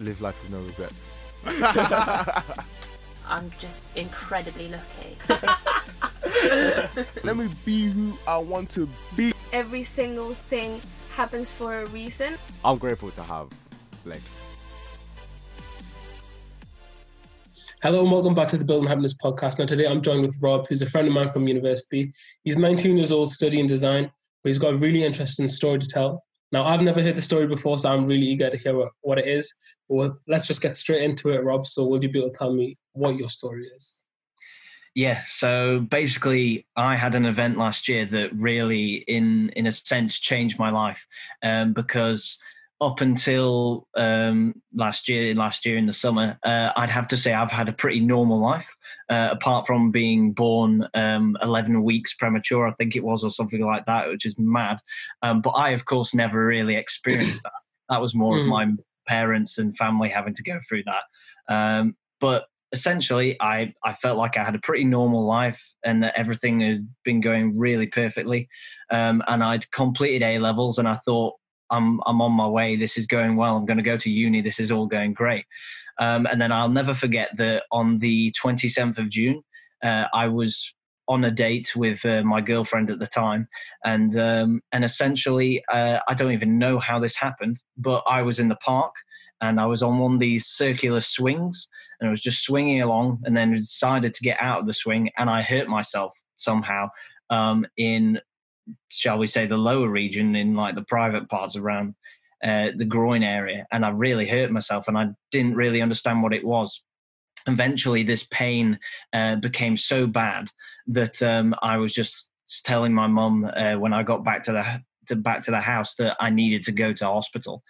live life with no regrets. I'm just incredibly lucky. Let me be who I want to be. Every single thing happens for a reason. I'm grateful to have legs. Hello and welcome back to the Building Happiness podcast. Now, today I'm joined with Rob, who's a friend of mine from university. He's 19 years old, studying design, but he's got a really interesting story to tell. Now, I've never heard the story before, so I'm really eager to hear what, it is. But let's just get straight into it, Rob. So, will you be able to tell me what your story is? Yeah, so basically, I had an event last year that really, in in a sense, changed my life um, because up until um, last year, last year in the summer, uh, I'd have to say I've had a pretty normal life. Uh, apart from being born um, 11 weeks premature, I think it was, or something like that, which is mad. Um, but I, of course, never really experienced that. That was more mm. of my parents and family having to go through that. Um, but essentially, I, I felt like I had a pretty normal life and that everything had been going really perfectly. Um, and I'd completed A levels, and I thought, I'm I'm on my way. This is going well. I'm going to go to uni. This is all going great. Um, and then I'll never forget that on the 27th of June, uh, I was on a date with uh, my girlfriend at the time, and um, and essentially, uh, I don't even know how this happened, but I was in the park and I was on one of these circular swings, and I was just swinging along, and then decided to get out of the swing, and I hurt myself somehow um, in shall we say, the lower region in like the private parts around uh, the groin area, and I really hurt myself, and I didn't really understand what it was. Eventually, this pain uh, became so bad that um, I was just telling my mum uh, when I got back to the to back to the house that I needed to go to hospital.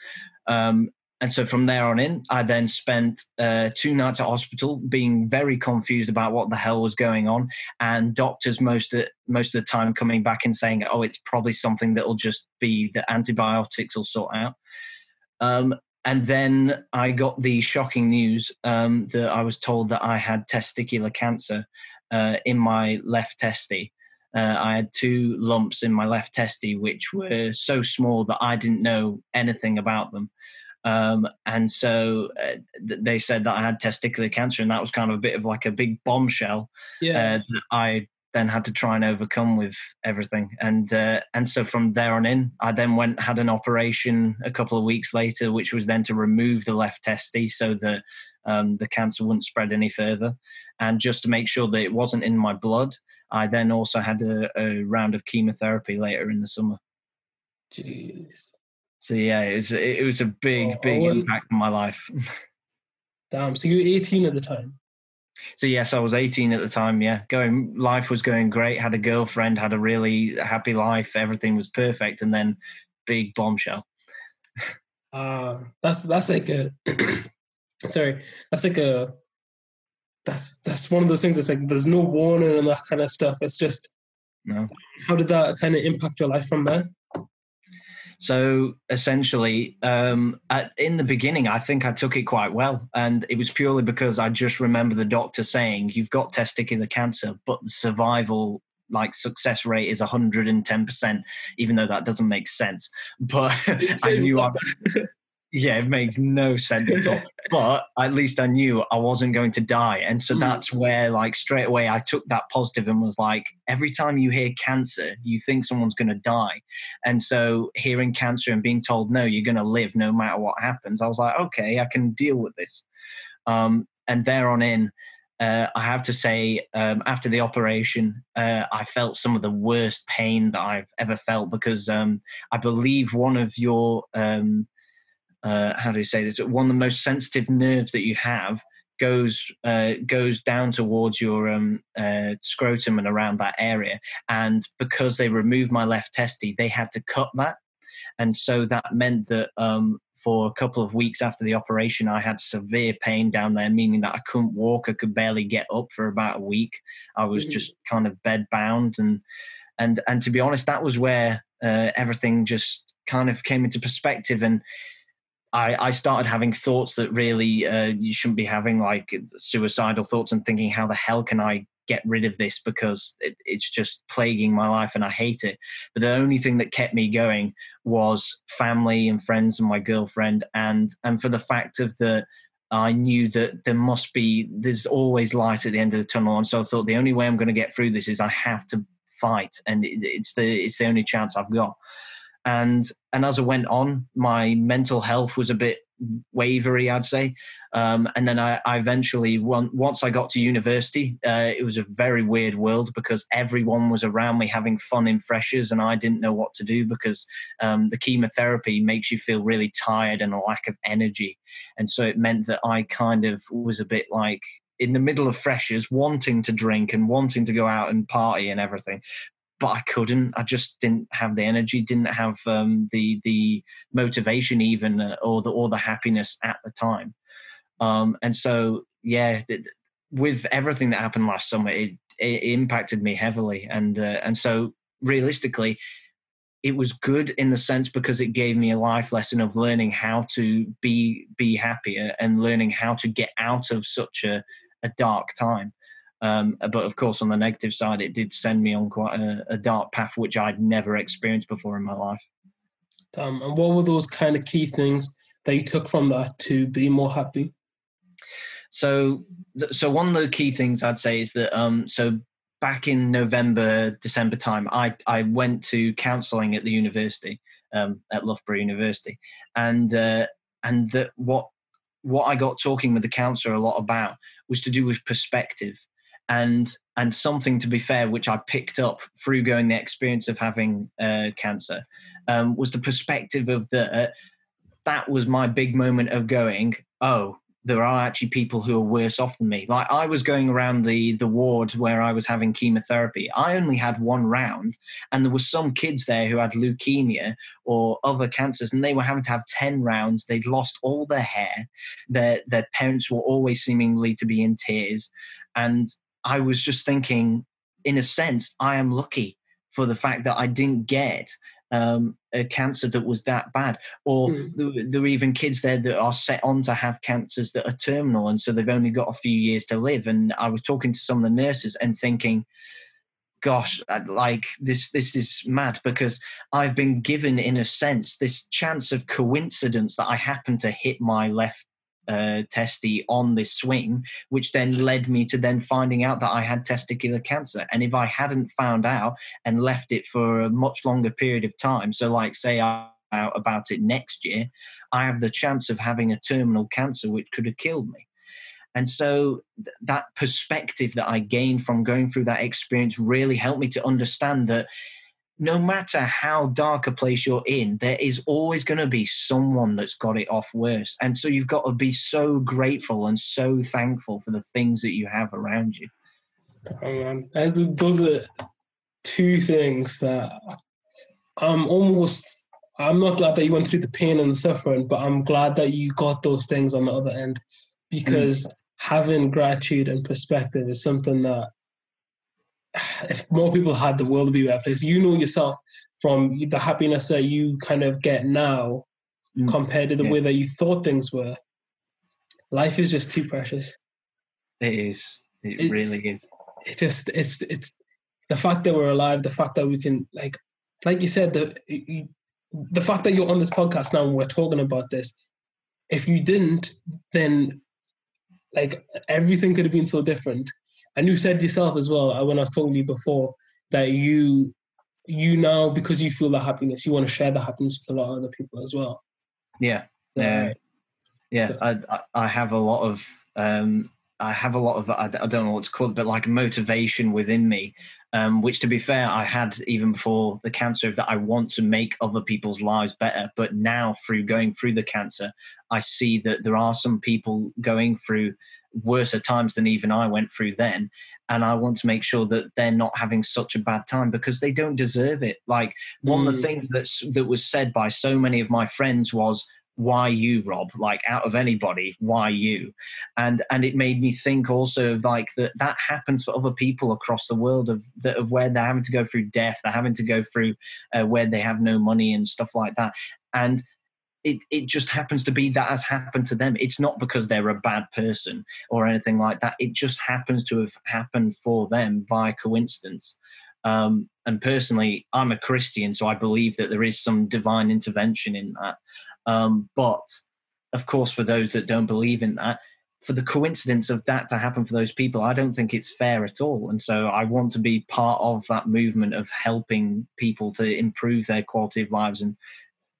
Um, and so from there on in, I then spent uh, two nights at hospital, being very confused about what the hell was going on, and doctors most of, most of the time coming back and saying, "Oh, it's probably something that'll just be the antibiotics will sort out." Um, and then I got the shocking news um, that I was told that I had testicular cancer uh, in my left testy. Uh, I had two lumps in my left testy, which were so small that I didn't know anything about them. Um, and so uh, they said that I had testicular cancer, and that was kind of a bit of like a big bombshell yeah. uh, that I then had to try and overcome with everything. And uh, and so from there on in, I then went had an operation a couple of weeks later, which was then to remove the left testy so that um, the cancer wouldn't spread any further, and just to make sure that it wasn't in my blood. I then also had a, a round of chemotherapy later in the summer. Jeez. So yeah, it was it was a big oh, big impact on my life. Damn. So you were 18 at the time. So yes, I was 18 at the time. Yeah, going life was going great. Had a girlfriend, had a really happy life. Everything was perfect, and then big bombshell. Uh, that's that's like a sorry, that's like a that's that's one of those things that's like there's no warning and that kind of stuff. It's just no. How did that kind of impact your life from there? So essentially, um, at, in the beginning, I think I took it quite well, and it was purely because I just remember the doctor saying, "You've got testicular cancer, but the survival." Like success rate is 110%, even though that doesn't make sense. But I knew I, yeah, it makes no sense at all. But at least I knew I wasn't going to die. And so mm. that's where, like, straight away I took that positive and was like, every time you hear cancer, you think someone's going to die. And so hearing cancer and being told, no, you're going to live no matter what happens, I was like, okay, I can deal with this. Um, and there on in, uh, I have to say, um, after the operation, uh, I felt some of the worst pain that I've ever felt because um, I believe one of your um, uh, how do you say this? One of the most sensitive nerves that you have goes uh, goes down towards your um, uh, scrotum and around that area. And because they removed my left testy, they had to cut that, and so that meant that um, for a couple of weeks after the operation, I had severe pain down there, meaning that I couldn't walk. I could barely get up for about a week. I was mm-hmm. just kind of bed bound, and and and to be honest, that was where uh, everything just kind of came into perspective and I, I started having thoughts that really uh, you shouldn't be having, like suicidal thoughts, and thinking, how the hell can I get rid of this because it, it's just plaguing my life and I hate it. But the only thing that kept me going was family and friends and my girlfriend, and and for the fact of the I knew that there must be there's always light at the end of the tunnel, and so I thought the only way I'm going to get through this is I have to fight, and it's the it's the only chance I've got. And and as I went on, my mental health was a bit wavery, I'd say. Um, and then I, I eventually, once I got to university, uh, it was a very weird world because everyone was around me having fun in freshers, and I didn't know what to do because um, the chemotherapy makes you feel really tired and a lack of energy. And so it meant that I kind of was a bit like in the middle of freshers, wanting to drink and wanting to go out and party and everything, but I couldn't. I just didn't have the energy, didn't have um, the the motivation even, uh, or the or the happiness at the time. Um, and so, yeah, th- with everything that happened last summer, it, it impacted me heavily. And uh, and so, realistically, it was good in the sense because it gave me a life lesson of learning how to be be happier and learning how to get out of such a, a dark time. Um, but of course, on the negative side, it did send me on quite a, a dark path, which I'd never experienced before in my life. Um, and what were those kind of key things that you took from that to be more happy? So, so one of the key things I'd say is that um, so back in November, December time, I I went to counselling at the university um, at Loughborough University, and uh, and that what what I got talking with the counsellor a lot about was to do with perspective and and something to be fair which i picked up through going the experience of having uh, cancer um, was the perspective of the uh, that was my big moment of going oh there are actually people who are worse off than me. Like i was going around the the ward where i was having chemotherapy. I only had one round and there were some kids there who had leukemia or other cancers and they were having to have 10 rounds. They'd lost all their hair. Their their parents were always seemingly to be in tears. And I was just thinking, in a sense, I am lucky for the fact that I didn't get um, a cancer that was that bad. Or mm. there, there, are even kids there that are set on to have cancers that are terminal, and so they've only got a few years to live. And I was talking to some of the nurses and thinking, gosh like this this is mad because i've been given in a sense this chance of coincidence that i happen to hit my left uh, testy on this swing, which then led me to then finding out that I had testicular cancer. And if I hadn't found out and left it for a much longer period of time, so like say I out about it next year, I have the chance of having a terminal cancer which could have killed me. And so th- that perspective that I gained from going through that experience really helped me to understand that no matter how dark a place you're in, there is always going to be someone that's got it off worse. And so you've got to be so grateful and so thankful for the things that you have around you. Oh, man. Those are two things that I'm almost, I'm not glad that you went through the pain and the suffering, but I'm glad that you got those things on the other end because mm. having gratitude and perspective is something that if more people had the world would be a better place. You know yourself from the happiness that you kind of get now mm. compared to the yeah. way that you thought things were. Life is just too precious. It is. It, it really is. It just it's it's the fact that we're alive, the fact that we can like like you said the the fact that you're on this podcast now and we're talking about this. If you didn't, then like everything could have been so different and you said yourself as well uh, when I was talking to you before that you you now because you feel the happiness, you want to share the happiness with a lot of other people as well. Yeah, yeah, uh, yeah. So, I I have a lot of um, I have a lot of I, I don't know what to call it, but like motivation within me. Um, which, to be fair, I had even before the cancer that I want to make other people's lives better. But now, through going through the cancer, I see that there are some people going through worse at times than even I went through then. And I want to make sure that they're not having such a bad time because they don't deserve it. Like one mm. of the mm. things that's that was said by so many of my friends was, why you rob like out of anybody why you and and it made me think also of like that that happens for other people across the world of that of where they're having to go through death they're having to go through uh, where they have no money and stuff like that and it, it just happens to be that has happened to them. It's not because they're a bad person or anything like that. It just happens to have happened for them by coincidence. Um, and personally, I'm a Christian, so I believe that there is some divine intervention in that. Um, but of course, for those that don't believe in that, for the coincidence of that to happen for those people, I don't think it's fair at all. And so I want to be part of that movement of helping people to improve their quality of lives and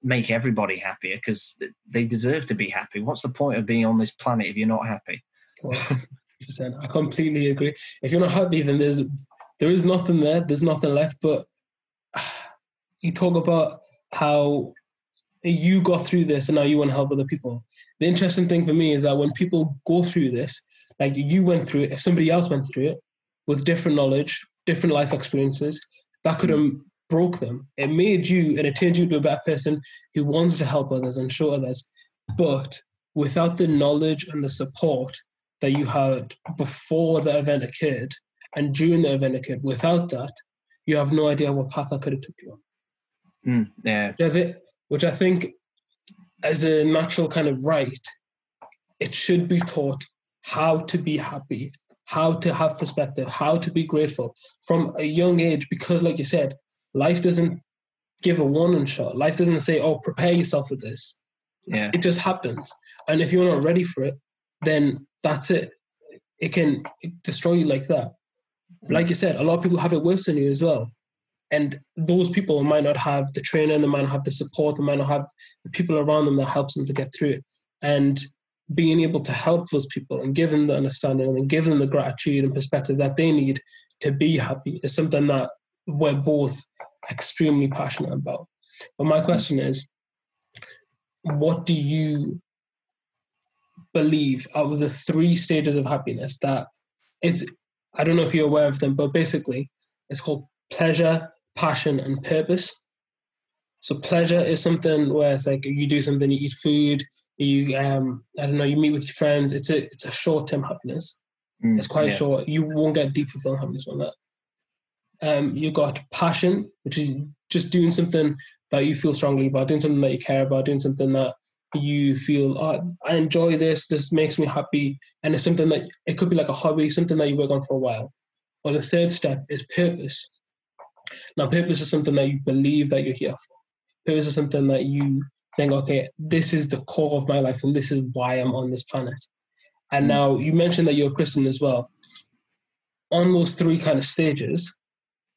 make everybody happier because they deserve to be happy. What's the point of being on this planet if you're not happy? percent I completely agree. If you're not happy, then there's there is nothing there. There's nothing left. But you talk about how you got through this and now you want to help other people. The interesting thing for me is that when people go through this, like you went through it, if somebody else went through it with different knowledge, different life experiences, that could have broke them. It made you and it turned you into a better person who wants to help others and show others. But without the knowledge and the support that you had before the event occurred and during the event occurred, without that, you have no idea what path I could have took you on. Mm, yeah which I think, as a natural kind of right, it should be taught how to be happy, how to have perspective, how to be grateful from a young age. Because, like you said, life doesn't give a warning shot. Life doesn't say, "Oh, prepare yourself for this." Yeah, it just happens, and if you're not ready for it, then that's it. It can destroy you like that. Like you said, a lot of people have it worse than you as well. And those people might not have the training, they might not have the support, they might not have the people around them that helps them to get through it. And being able to help those people and give them the understanding and give them the gratitude and perspective that they need to be happy is something that we're both extremely passionate about. But my question is, what do you believe out of the three stages of happiness that it's I don't know if you're aware of them, but basically it's called pleasure, passion and purpose. So pleasure is something where it's like you do something, you eat food, you um, I don't know, you meet with your friends. It's a it's a short term happiness. Mm, it's quite yeah. short. You won't get deep fulfilling happiness on that. Um, you got passion, which is just doing something that you feel strongly about, doing something that you care about, doing something that you feel oh, I enjoy this. This makes me happy, and it's something that it could be like a hobby, something that you work on for a while. Or the third step is purpose, now, purpose is something that you believe that you're here for. Purpose is something that you think, okay, this is the core of my life and this is why I'm on this planet. And mm. now you mentioned that you're a Christian as well. On those three kind of stages,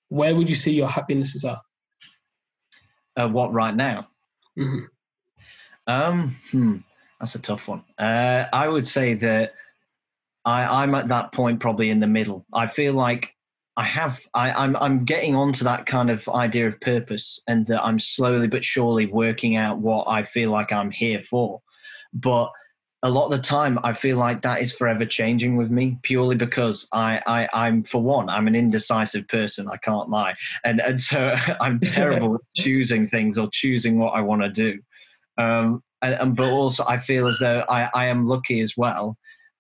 where would you say your happiness is at? Uh, what right now? Mm-hmm. Um, hmm, that's a tough one. Uh, I would say that I, I'm at that point probably in the middle. I feel like I have I, I'm I'm getting onto that kind of idea of purpose and that I'm slowly but surely working out what I feel like I'm here for. But a lot of the time I feel like that is forever changing with me purely because I, I I'm for one, I'm an indecisive person, I can't lie. And and so I'm terrible at choosing things or choosing what I want to do. Um and, and, but also I feel as though I, I am lucky as well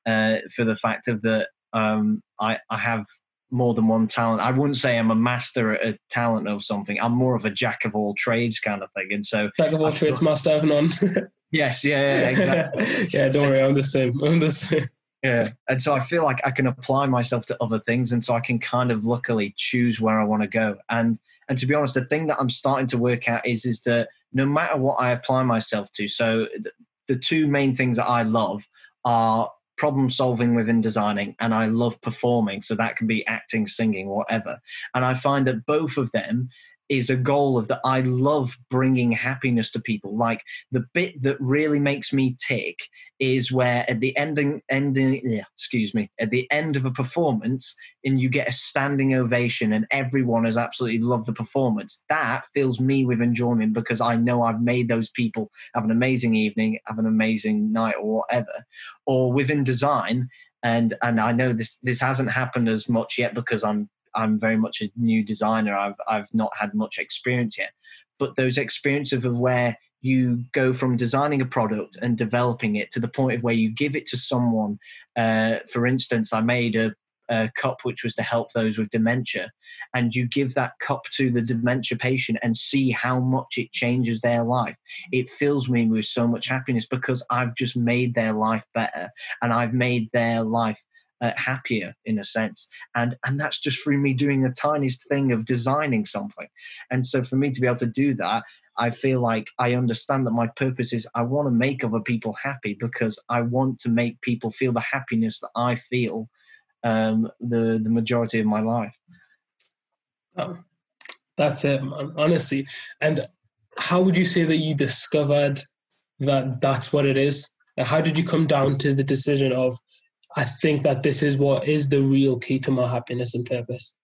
uh, for the fact of that um, I, I have more than one talent. I wouldn't say I'm a master at a talent or something. I'm more of a jack of all trades kind of thing. And so jack of all I trades, master of none. yes, yeah, yeah, exactly. yeah, don't worry, I'm the same. I'm the same. Yeah, and so I feel like I can apply myself to other things, and so I can kind of luckily choose where I want to go. And and to be honest, the thing that I'm starting to work out is is that no matter what I apply myself to, so the, the two main things that I love are problem solving within designing and I love performing. So that can be acting, singing, whatever. And I find that both of them is a goal of that I love bringing happiness to people. Like the bit that really makes me tick is where at the ending ending yeah, excuse me at the end of a performance and you get a standing ovation and everyone has absolutely loved the performance. That fills me with enjoyment because I know I've made those people have an amazing evening, have an amazing night or whatever. Or within design and and I know this this hasn't happened as much yet because I'm I'm very much a new designer. I've I've not had much experience yet, but those experiences of where you go from designing a product and developing it to the point of where you give it to someone. Uh, for instance, I made a uh, cup which was to help those with dementia and you give that cup to the dementia patient and see how much it changes their life it fills me with so much happiness because i've just made their life better and i've made their life uh, happier in a sense and and that's just through me doing the tiniest thing of designing something and so for me to be able to do that I feel like I understand that my purpose is I want to make other people happy because I want to make people feel the happiness that I feel um, the the majority of my life. Oh, that's it. Honestly, and how would you say that you discovered that that's what it is? How did you come down to the decision of I think that this is what is the real key to my happiness and purpose?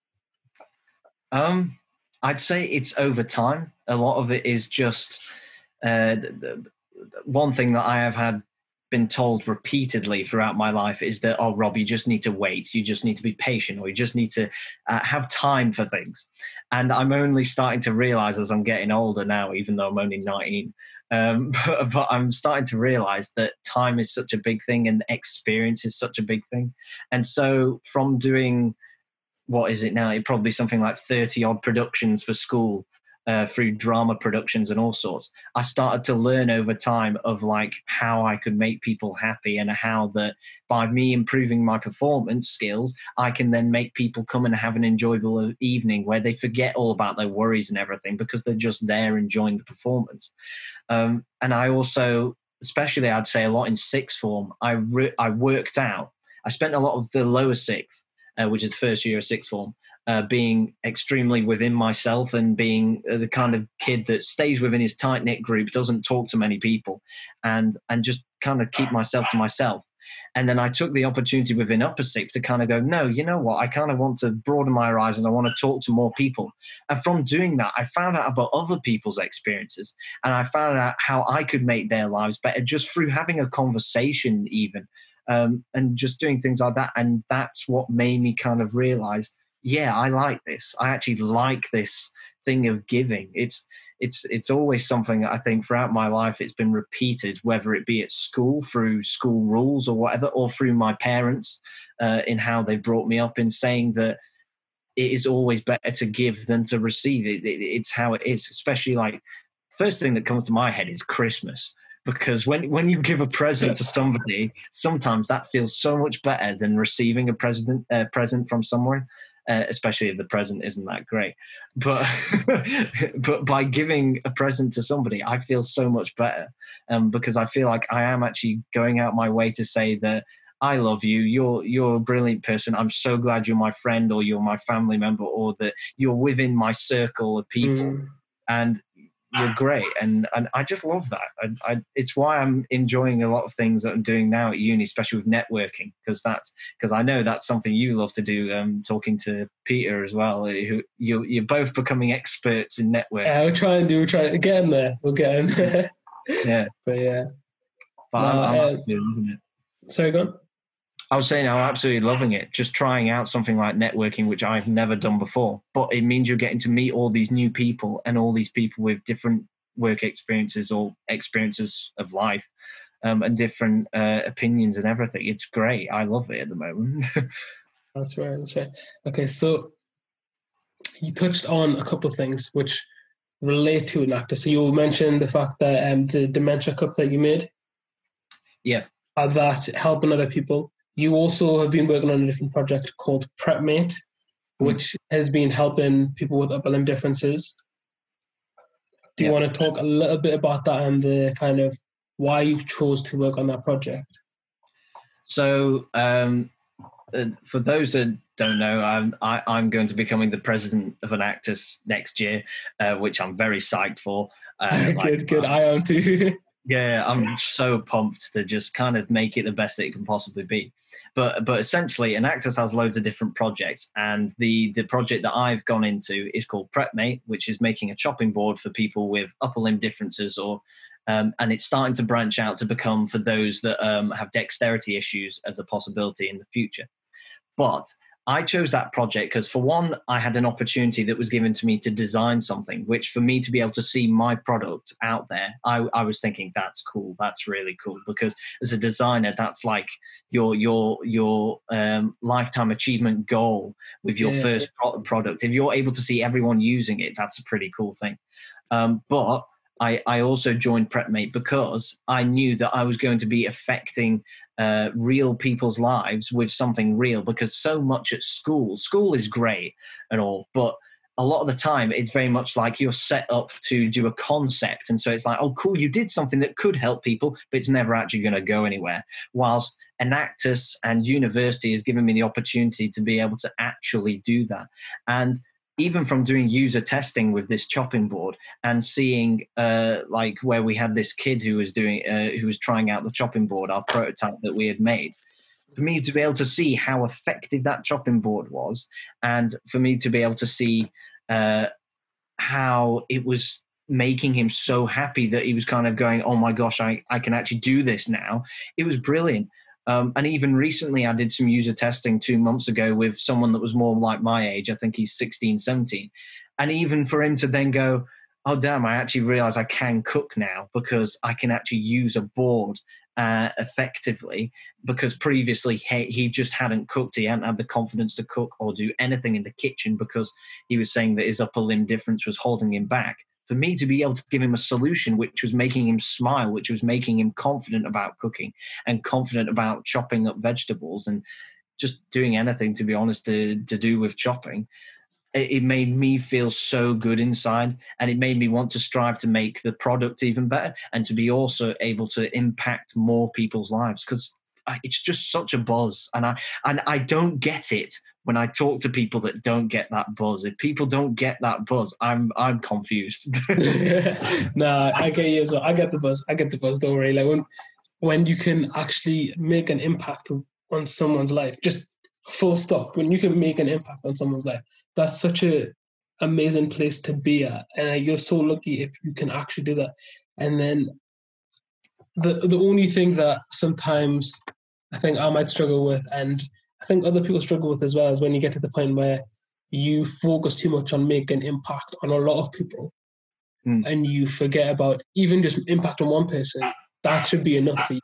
Um, I'd say it's over time. A lot of it is just uh, one thing that I have had been told repeatedly throughout my life is that oh rob you just need to wait you just need to be patient or you just need to uh, have time for things and i'm only starting to realize as i'm getting older now even though i'm only 19 um, but, but, i'm starting to realize that time is such a big thing and experience is such a big thing and so from doing what is it now? It probably something like 30 odd productions for school uh, through drama productions and all sorts. I started to learn over time of like how I could make people happy and how that by me improving my performance skills, I can then make people come and have an enjoyable evening where they forget all about their worries and everything because they're just there enjoying the performance. Um, and I also, especially I'd say a lot in sixth form, I re- I worked out. I spent a lot of the lower sixth uh, which is first year of sixth form, uh, being extremely within myself and being uh, the kind of kid that stays within his tight knit group, doesn't talk to many people, and and just kind of keep myself to myself. And then I took the opportunity within upper sixth to kind of go, no, you know what? I kind of want to broaden my horizons. I want to talk to more people. And from doing that, I found out about other people's experiences and I found out how I could make their lives better just through having a conversation, even um, and just doing things like that. And that's what made me kind of realize, yeah, I like this. I actually like this thing of giving. It's it's it's always something that I think throughout my life it's been repeated, whether it be at school through school rules or whatever, or through my parents uh, in how they brought me up in saying that it is always better to give than to receive. It, it, it's how it is, especially like first thing that comes to my head is Christmas because when when you give a present to somebody, sometimes that feels so much better than receiving a present uh, present from someone. Uh, especially if the present isn't that great. But but by giving a present to somebody, I feel so much better, um, because I feel like I am actually going out my way to say that I love you. You're you're a brilliant person. I'm so glad you're my friend or you're my family member or that you're within my circle of people. Mm. And you're great. And and i just love that. I, I, it's why i'm enjoying a lot of things that i'm doing now at uni especially with networking because that's because i know that's something you love to do um talking to peter as well who you you're both becoming experts in networking. Yeah we'll try and do we'll try get in there. We'll get in there yeah. But yeah. But no, I'm, I'm uh, loving it? sorry go on I was saying I'm absolutely loving it. Just trying out something like networking, which I've never done before. But it means you're getting to meet all these new people and all these people with different work experiences or experiences of life um, and different uh, opinions and everything. It's great. I love it at the moment. that's right. That's right. Okay, so you touched on a couple of things which relate to an actor. So you mentioned the fact that um, the dementia cup that you made. Yeah. Are that helping other people? You also have been working on a different project called PrepMate, hmm. which has been helping people with upper limb differences. Do you yeah. want to talk a little bit about that and the kind of why you chose to work on that project? So, um, uh, for those that don't know, I'm I, am i am going to be becoming the president of Enactus next year, uh, which I'm very psyched for. Uh, good, like, good. I am too. yeah, I'm so pumped to just kind of make it the best that it can possibly be but but essentially enactus has loads of different projects and the the project that i've gone into is called prepmate which is making a chopping board for people with upper limb differences or um, and it's starting to branch out to become for those that um, have dexterity issues as a possibility in the future. But I chose that project because, for one, I had an opportunity that was given to me to design something, which for me to be able to see my product out there, I, I was thinking that's cool, that's really cool. Because as a designer, that's like your your your um, lifetime achievement goal with your Yeah. first pro- product. If you're able to see everyone using it, that's a pretty cool thing. Um, but I, I also joined PrepMate because I knew that I was going to be affecting uh, real people's lives with something real because so much at school, school is great and all, but a lot of the time it's very much like you're set up to do a concept. And so it's like, oh, cool, you did something that could help people, but it's never actually going to go anywhere. Whilst Enactus and university has given me the opportunity to be able to actually do that. And even from doing user testing with this chopping board and seeing uh, like where we had this kid who was doing uh, who was trying out the chopping board our prototype that we had made. For me to be able to see how effective that chopping board was and for me to be able to see uh, how it was making him so happy that he was kind of going oh my gosh i, I can actually do this now it was brilliant um, and even recently, I did some user testing two months ago with someone that was more like my age. I think he's 16, 17. And even for him to then go, oh, damn, I actually realize I can cook now because I can actually use a board uh, effectively. Because previously, he, he just hadn't cooked. He hadn't had the confidence to cook or do anything in the kitchen because he was saying that his upper limb difference was holding him back for me to be able to give him a solution which was making him smile, which was making him confident about cooking and confident about chopping up vegetables and just doing anything, to be honest, to, to do with chopping, it, it made me feel so good inside. And it made me want to strive to make the product even better and to be also able to impact more people's lives. Because it's just such a buzz. And I and I don't get it when I talk to people that don't get that buzz. If people don't get that buzz, I'm I'm confused. nah, I get you as well. I get the buzz. I get the buzz. Don't worry. Like when when you can actually make an impact on someone's life, just full stop. When you can make an impact on someone's life, that's such a amazing place to be at, and you're so lucky if you can actually do that. And then the the only thing that sometimes I think I might struggle with, and I think other people struggle with as well, is when you get to the point where you focus too much on making impact on a lot of people Mm. and you forget about even just impact on one person that should be enough for you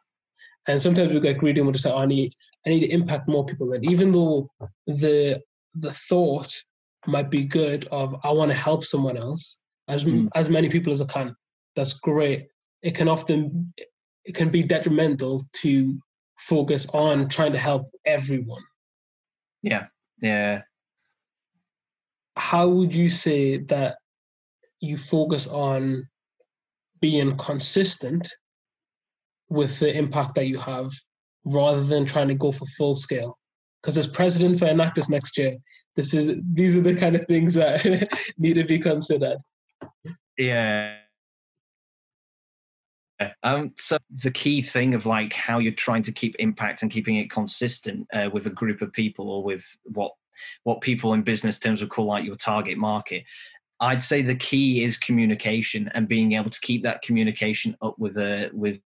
and sometimes we get greedy and we just say oh, i need i need to impact more people and even though the the thought might be good of i want to help someone else as Mm. as many people as i can that's great it can often it can be detrimental to focus on trying to help everyone yeah, yeah. how would you say that you focus on being consistent with the impact that you have rather than trying to go for full scale because as president for enactus next year this is these are the kind of things that need to be considered Yeah. Um, so the key thing of like how you're trying to keep impact and keeping it consistent uh, with a group of people or with what what people in business terms would call like your target market. I'd say the key is communication and being able to keep that communication up with a with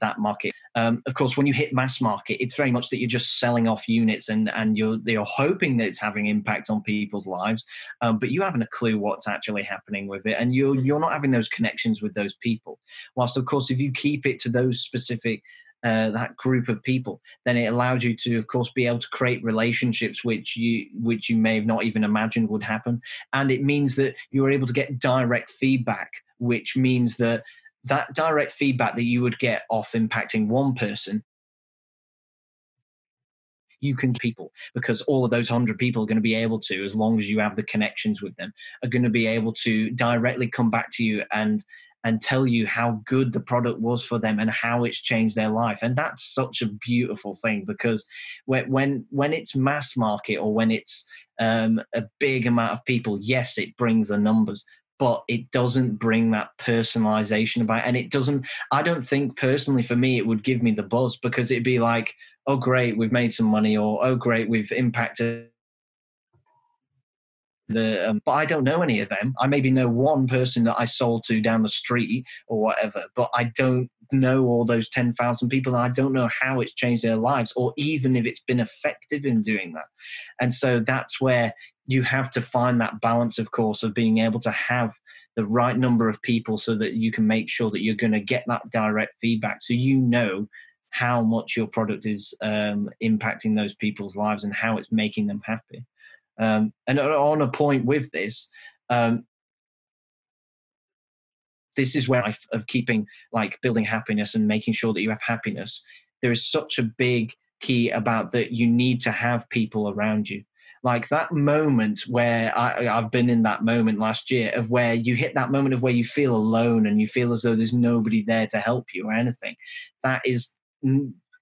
that market. Um, of course, when you hit mass market, it's very much that you're just selling off units and and you're you're hoping that it's having impact on people's lives, um, but you haven't a clue what's actually happening with it, and you're Mhm. you're not having those connections with those people. Whilst of course, if you keep it to those specific uh, that group of people, then it allows you to, of course, be able to create relationships which you which you may have not even imagined would happen, and it means that you're able to get direct feedback, which means that that direct feedback that you would get off impacting one person you can people because all of those 100 people are going to be able to as long as you have the connections with them are going to be able to directly come back to you and and tell you how good the product was for them and how it's changed their life. And that's such a beautiful thing because when when when it's mass market or when it's um, a big amount of people yes it brings the numbers but it doesn't bring that personalization about and it doesn't i don't think personally for me it would give me the buzz because it'd be like oh great we've made some money or oh great we've impacted the um, but I don't know any of them. I maybe know one person that I sold to down the street or whatever, but I don't know all those 10,000 people I don't know how it's changed their lives or even if it's been effective in doing that. And so that's where you have to find that balance of course of being able to have the right number of people so that you can make sure that you're going to get that direct feedback so you know how much your product is um, impacting those people's lives and how it's making them happy. Um, and on a point with this, um, this is where I, of keeping like building happiness and making sure that you have happiness. There is such a big key about that you need to have people around you. Like that moment where I, I've been in that moment last year of where you hit that moment of where you feel alone and you feel as though there's nobody there to help you or anything. That is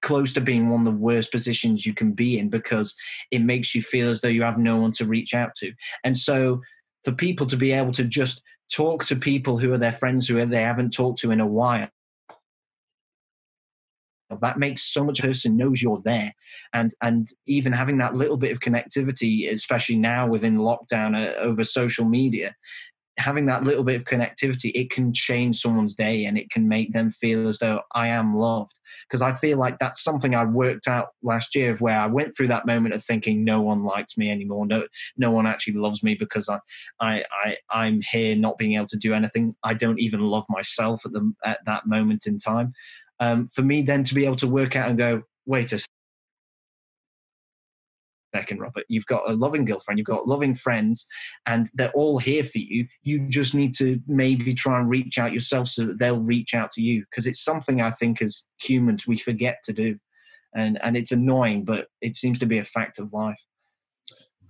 close to being one of the worst positions you can be in because it makes you feel as though you have no one to reach out to. And so for people to be able to just talk to people who are their friends who they haven't talked to in a while that makes so much person knows you're there and and even having that little bit of connectivity especially now within lockdown uh, over social media having that little bit of connectivity, it can change someone's day and it can make them feel as though I am loved. Because I feel like that's something I worked out last year of where I went through that moment of thinking no one likes me anymore. No, no one actually loves me because I, I, I, I'm here not being able to do anything. I don't even love myself at the at that moment in time. Um, for me, then to be able to work out and go, wait a second, Robert. You've got a loving girlfriend, you've got loving friends, and they're all here for you. You just need to maybe try and reach out yourself so that they'll reach out to you because it's something I think as humans we forget to do. And, and it's annoying, but it seems to be a fact of life.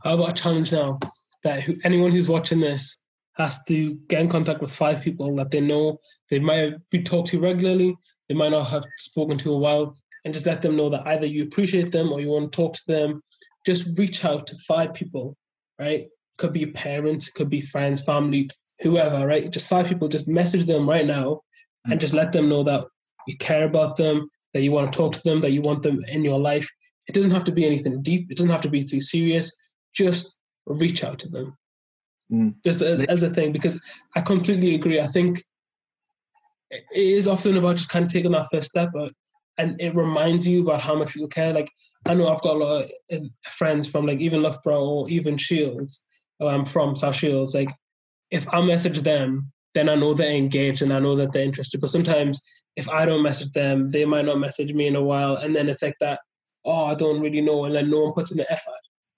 How about a challenge now that anyone who's watching this has to get in contact with five people that they know they might be talked to regularly, they might not have spoken to a while, and just let them know that either you appreciate them or you want to talk to them just reach out to five people, right? Could be parents, could be friends, family, whoever, right? Just five people, just message them right now and just let them know that you care about them, that you want to talk to them, that you want them in your life. It doesn't have to be anything deep, it doesn't have to be too serious. Just reach out to them. Mm. Just as, as a thing, because I completely agree. I think it is often about just kind of taking that first step, but and it reminds you about how much people care. Like I know I've got a lot of uh, friends from like even Loughborough or even Shields. Um, from South Shields. Like if I message them, then I know they're engaged and I know that they're interested. But sometimes if I don't message them, they might not message me in a while, and then it's like that. Oh, I don't really know, and then no one puts in the effort.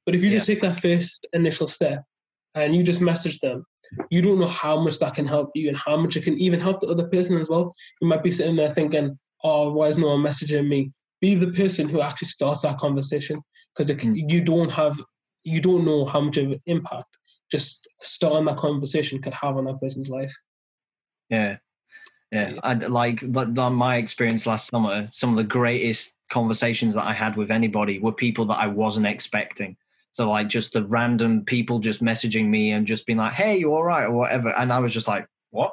But if you yeah. just take that first initial step and you just message them, you don't know how much that can help you and how much it can even help the other person as well. You might be sitting there thinking, oh, why is no one messaging me? Be the person who actually starts that conversation because mm. you don't have, you don't know how much of an impact just starting that conversation could have on that person's life. Yeah. Yeah, I like but my experience last summer. Some of the greatest conversations that I had with anybody were people that I wasn't expecting. So like just the random people just messaging me and just being like, "Hey, you all right?" or whatever, and I was just like, what?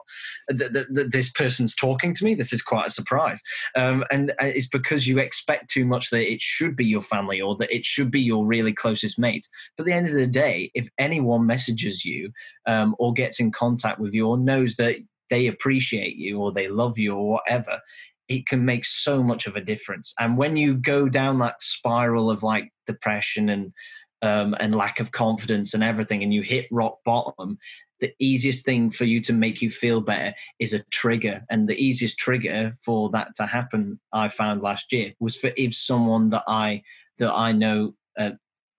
this person's talking to me. This is quite a surprise. Um, and uh, it's because you expect too much that it should be your family or that it should be your really closest mate. But at the end of the day, if anyone messages you um, or gets in contact with you or knows that they appreciate you or they love you or whatever, it can make so much of a difference. And when you go down that spiral of like depression and um, and lack of confidence and everything, and you hit rock bottom, the easiest thing for you to make you feel better is a trigger. And the easiest trigger for that to happen, I found last year, was for if someone that I that I know uh,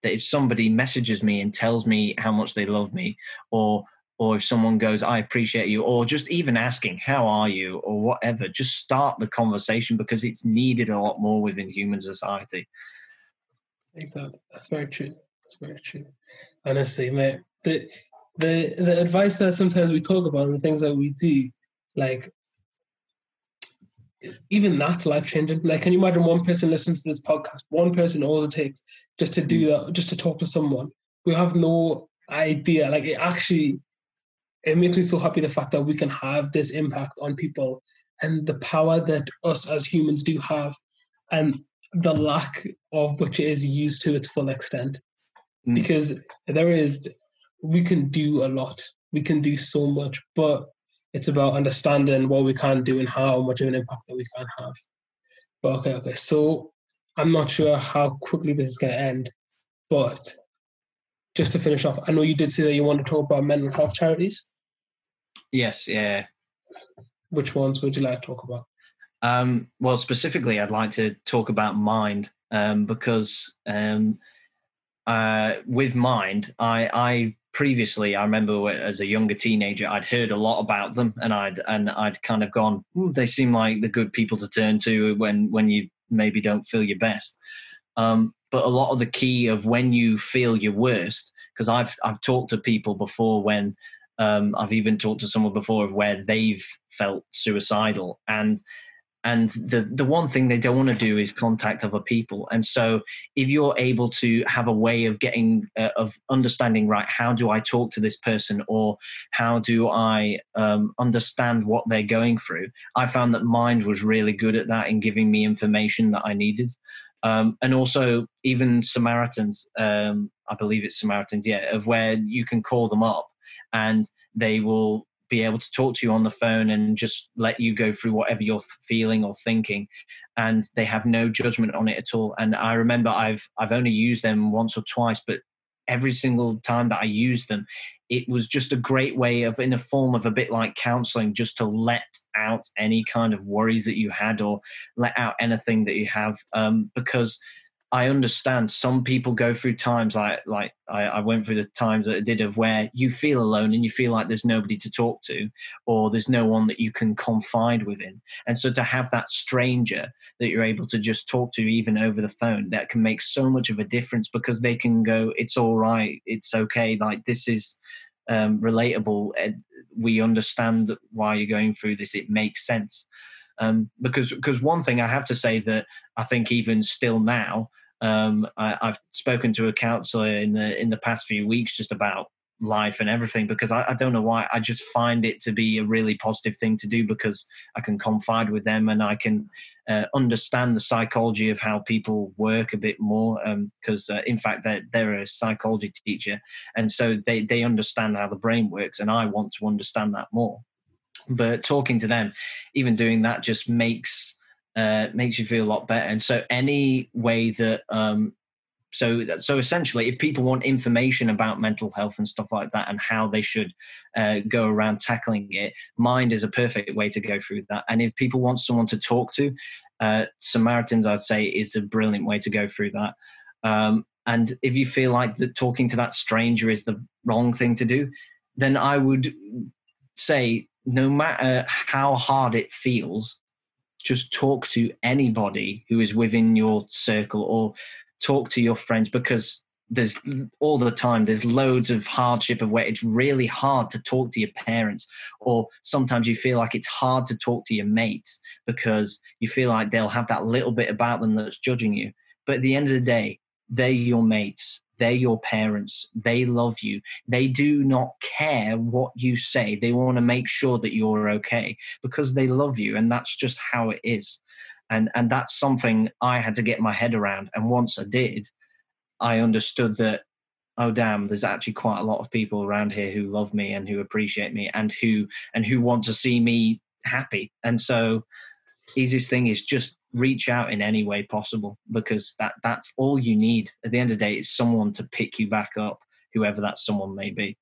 that if somebody messages me and tells me how much they love me, or or if someone goes, I appreciate you, or just even asking, How are you? or whatever, just start the conversation because it's needed a lot more within human society. Exactly. That's very true. That's very true. Honestly, mate, the the the advice that sometimes we talk about and the things that we do, like even that's life changing. Like, can you imagine one person listening to this podcast? One person, all it takes just to do that, just to talk to someone. We have no idea. Like, it actually, it makes me so happy the fact that we can have this impact on people and the power that us as humans do have, and the lack of which is used to its full extent. Mm. Because there is we can do a lot. We can do so much, but it's about understanding what we can do and how much of an impact that we can have. But okay, okay. So I'm not sure how quickly this is going to end, but just to finish off, I know you did say that you want to talk about mental health charities. Yes, yeah. Which ones would you like to talk about? Um, well, specifically, I'd like to talk about Mind um, because um, uh, with Mind, I, I previously, I remember as a younger teenager, I'd heard a lot about them, and I'd and I'd kind of gone, they seem like the good people to turn to when when you maybe don't feel your best. Um, but a lot of the key of when you feel your worst, because I've I've talked to people before when um, I've even talked to someone before of where they've felt suicidal, and and the the one thing they don't want to do is contact other people. And so if you're able to have a way of getting uh, of understanding right how do i talk to this person or how do i um, understand what they're going through i found that mind was really good at that in giving me information that i needed. Um, and also even samaritans um, i believe it's samaritans yeah of where you can call them up and they will be able to talk to you on the phone and just let you go through whatever you're feeling or thinking and they have no judgment on it at all. And i remember i've i've only used them once or twice but every single time that i used them it was just a great way of in a form of a bit like counseling just to let out any kind of worries that you had or let out anything that you have um, because I understand some people go through times like like I, I, went through the times that I did of where you feel alone and you feel like there's nobody to talk to or there's no one that you can confide within. And so to have that stranger that you're able to just talk to even over the phone, that can make so much of a difference because they can go, it's all right, it's okay, like this is um, relatable. We understand why you're going through this. It makes sense. Um, because because one thing I have to say that I think even still now um, I, have spoken to a counsellor in the in the past few weeks just about life and everything because I, I, don't know why I just find it to be a really positive thing to do because I can confide with them and I can uh, understand the psychology of how people work a bit more because um, uh, in fact they're, they're a psychology teacher and so they, they understand how the brain works and I want to understand that more but talking to them even doing that just makes uh, makes you feel a lot better. And so, any way that um, so so essentially, if people want information about mental health and stuff like that, and how they should uh, go around tackling it, Mind is a perfect way to go through that. And if people want someone to talk to, uh, Samaritans, I'd say, is a brilliant way to go through that. Um, and if you feel like that talking to that stranger is the wrong thing to do, then I would say no matter how hard it feels, just talk to anybody who is within your circle or talk to your friends because there's all the time there's loads of hardship of where it's really hard to talk to your parents or sometimes you feel like it's hard to talk to your mates because you feel like they'll have that little bit about them that's judging you. But at the end of the day they're your mates they're your parents. They love you. They do not care what you say. They want to make sure that you're okay because they love you. And that's just how it is. And, and that's something I had to get my head around. And once I did, I understood that, oh damn, there's actually quite a lot of people around here who love me and who appreciate me and who and who want to see me happy. And so easiest thing is just reach out in any way possible because that that's all you need. At the end of the day is someone to pick you back up whoever that someone may be.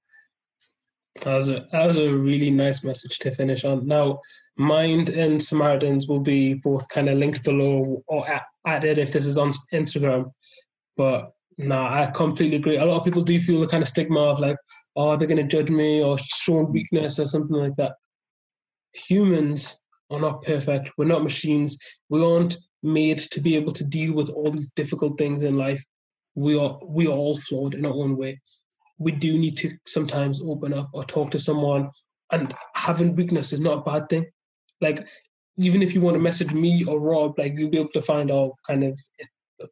That was a that was a really nice message to finish on. Now mind and samaritans will be both kind of linked below or added if this is on instagram but no i completely agree. A lot of people do feel the kind of stigma of like oh they're going to judge me or show weakness or something like that. Humans are not perfect. We're not machines. We aren't made to be able to deal with all these difficult things in life. We are we are all flawed in our own way. We do need to sometimes open up or talk to someone. And having weakness is not a bad thing. Like even if you want to message me or Rob, like you'll be able to find our kind of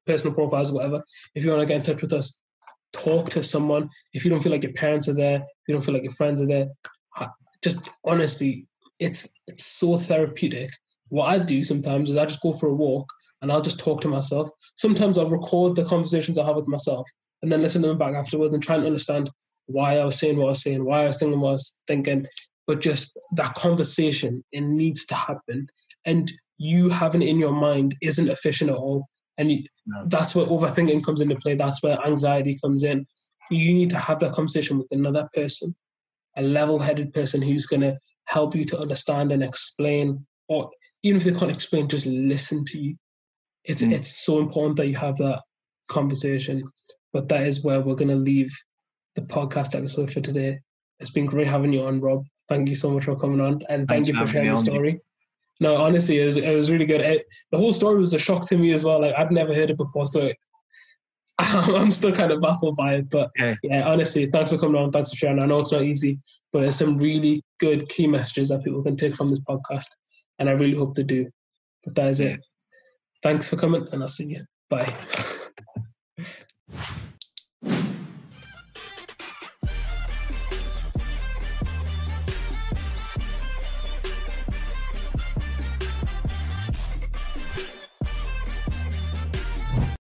personal profiles or whatever. If you want to get in touch with us, talk to someone. If you don't feel like your parents are there, you don't feel like your friends are there, uh, just honestly it's it's so therapeutic. What I do sometimes is I just go for a walk and I'll just talk to myself. Sometimes I'll record the conversations I have with myself and then listen to them back afterwards and try and understand why I was saying what I was saying, why I was thinking what I was thinking, but just that conversation, it needs to happen. And you having it in your mind isn't efficient at all. And you, No. that's where overthinking comes into play. That's where anxiety comes in. You need to have that conversation with another person, a level headed person who's going to help you to understand and explain, or even if they can't explain, just listen to you. It's, Mm. it's so important that you have that conversation. But that is where we're going to leave the podcast episode for today. It's been great having you on, Rob. Thank you so much for coming on, and thank Thanks you for sharing on, story. No, honestly, it was, it was really good. It, the whole story was a shock to me as well. Like I'd never heard it before, so I'm still kind of baffled by it. But Okay. yeah, honestly, thanks for coming on. Thanks for sharing. I know it's not easy, but there's some really good key messages that people can take from this podcast, and I really hope to do. But that is it. Thanks for coming, and I'll see you. Bye.